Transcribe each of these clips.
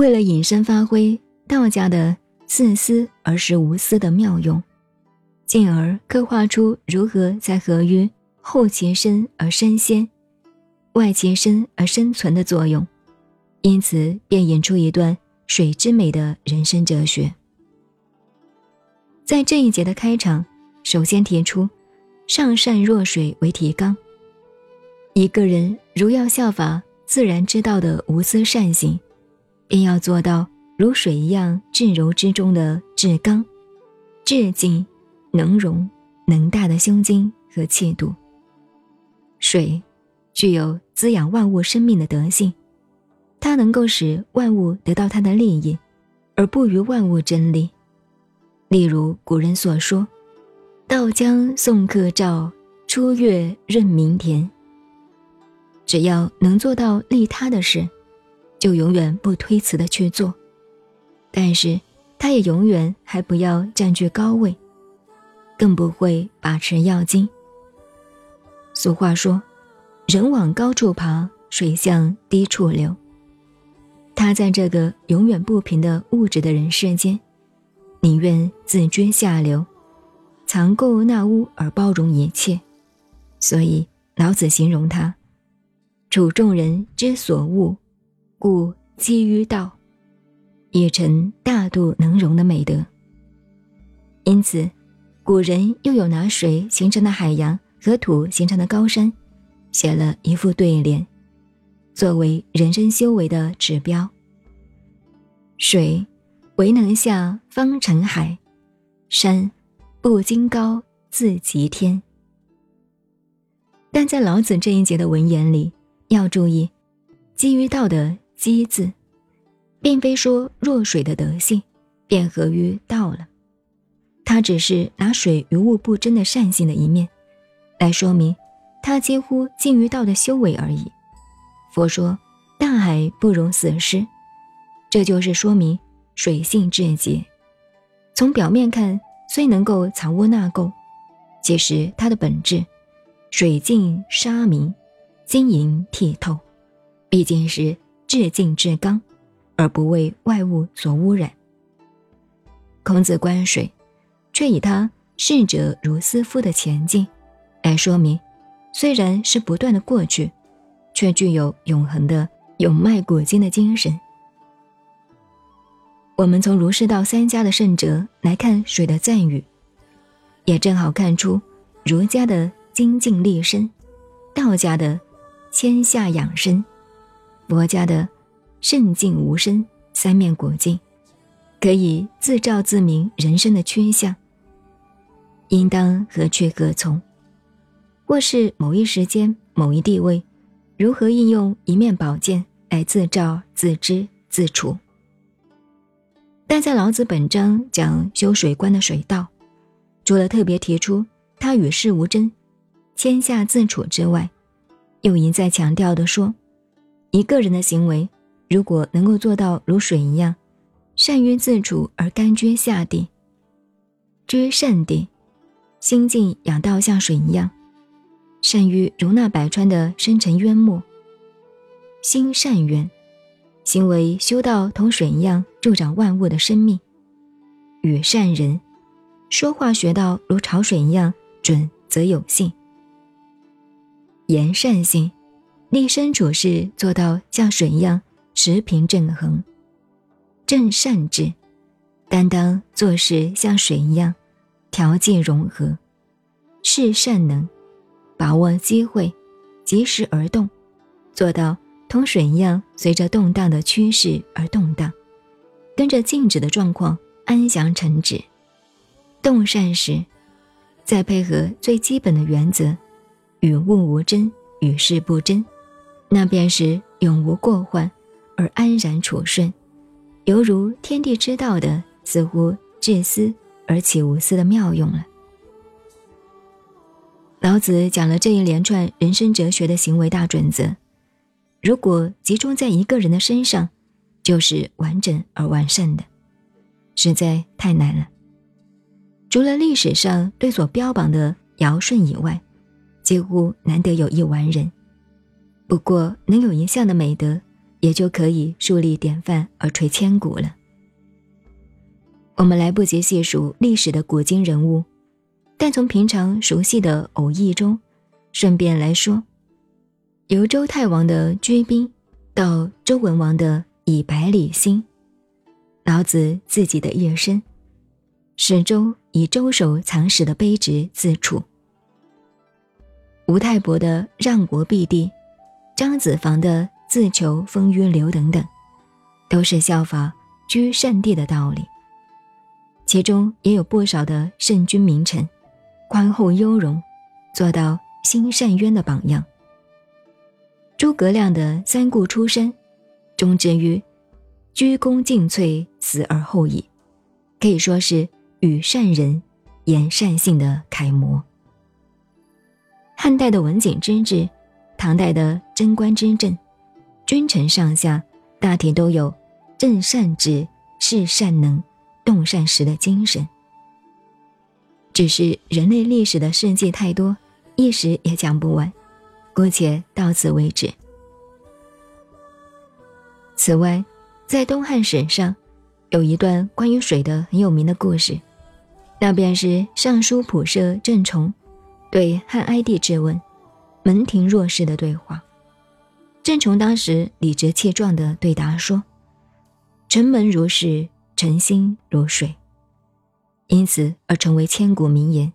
为了引申发挥道家的自私而实无私的妙用，进而刻画出如何在合于后其身而身先，外其身而生存的作用，因此便引出一段水之美的人生哲学。在这一节的开场，首先提出“上善若水”为提纲。一个人如要效法自然之道的无私善行，便要做到如水一样至柔之中的至刚、至静、能容、能大的胸襟和气度。水具有滋养万物生命的德性，它能够使万物得到它的利益，而不与万物争利。例如古人所说：“道将送客照，初月润明田。”只要能做到利他的事，就永远不推辞的去做。但是，他也永远还不要占据高位，更不会把持要津。俗话说：“人往高处爬，水向低处流。”他在这个永远不平的物质的人世间，宁愿自居下流，藏垢纳污而包容一切。所以老子形容他。处众人之所恶，故基于道，也成大度能容的美德。因此，古人又有拿水形成的海洋和土形成的高山，写了一副对联，作为人生修为的指标。水，唯能下方成海；山，不经高自极天。但在老子这一节的文言里。要注意，基于道的“机”字，并非说弱水的德性便合于道了，它只是拿水与物不争的善性的一面，来说明它几乎近于道的修为而已。佛说大海不容死尸，这就是说明水性至洁。从表面看，虽能够藏污纳垢，其实它的本质，水净沙明。晶莹剔透，毕竟是至静至刚，而不为外物所污染。孔子观水，却以他逝者如斯夫的前进，来说明，虽然是不断的过去，却具有永恒的永迈古今的精神。我们从儒释道三家的圣哲来看水的赞誉，也正好看出儒家的精进立身，道家的。谦下养生，佛家的慎静无声三面古镜，可以自照自明人生的趋向，应当何去何从，或是某一时间某一地位，如何应用一面宝剑来自照自知自处。但在老子本章讲修水观的水道，除了特别提出他与世无争、天下自处之外，又一再强调的说，一个人的行为如果能够做到如水一样，善于自处而甘居下地，居善地，心境养道像水一样，善于容纳百川的深沉渊漠，心善渊，行为修道同水一样助长万物的生命，与善人，说话学到如潮水一样准则有信。言善性，立身处世做到像水一样持平正恒，正善治，担当做事像水一样调剂融合，是善能，把握机会，及时而动，做到同水一样随着动荡的趋势而动荡，跟着静止的状况安详沉止。动善时，再配合最基本的原则。与物无争，与世不争，那便是永无过患，而安然处顺，犹如天地之道的似乎至私而且无私的妙用了。老子讲了这一连串人生哲学的行为大准则，如果集中在一个人的身上，就是完整而完善的，实在太难了。除了历史上对所标榜的尧舜以外，几乎难得有一完人。不过能有一项的美德，也就可以树立典范而垂千古了。我们来不及细数历史的古今人物，但从平常熟悉的偶遇中，顺便来说，由周太王的居兵到周文王的以百里奚，老子自己的一生，始终以周守藏史的卑职自处。吴太伯的让国必地，张子房的自求风约流等等，都是效法居善地的道理。其中也有不少的圣君名臣，宽厚优容，做到心善渊的榜样。诸葛亮的三顾出身，终至于鞠躬尽瘁，死而后已，可以说是与善人言善信的楷模。汉代的文景之治，唐代的贞观之政，君臣上下大体都有正善治、事善能、动善时的精神。只是人类历史的事迹太多，一时也讲不完，姑且到此为止。此外，在东汉史上，有一段关于水的很有名的故事，那便是尚书仆射郑崇。对汉哀帝质问，门庭若市的对话，郑崇当时理直气壮地对答说：“城门如是，诚心如水。”因此而成为千古名言，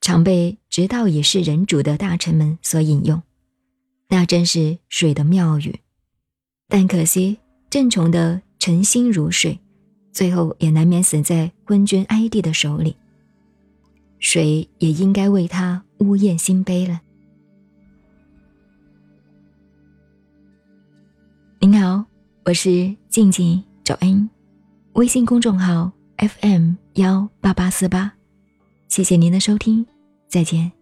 常被直到已是人主的大臣们所引用。那真是水的妙语，但可惜郑崇的诚心如水，最后也难免死在昏君哀帝的手里。水也应该为他呜咽心悲了。我是静静找恩，微信公众号 FM 幺八八四八，谢谢您的收听，再见。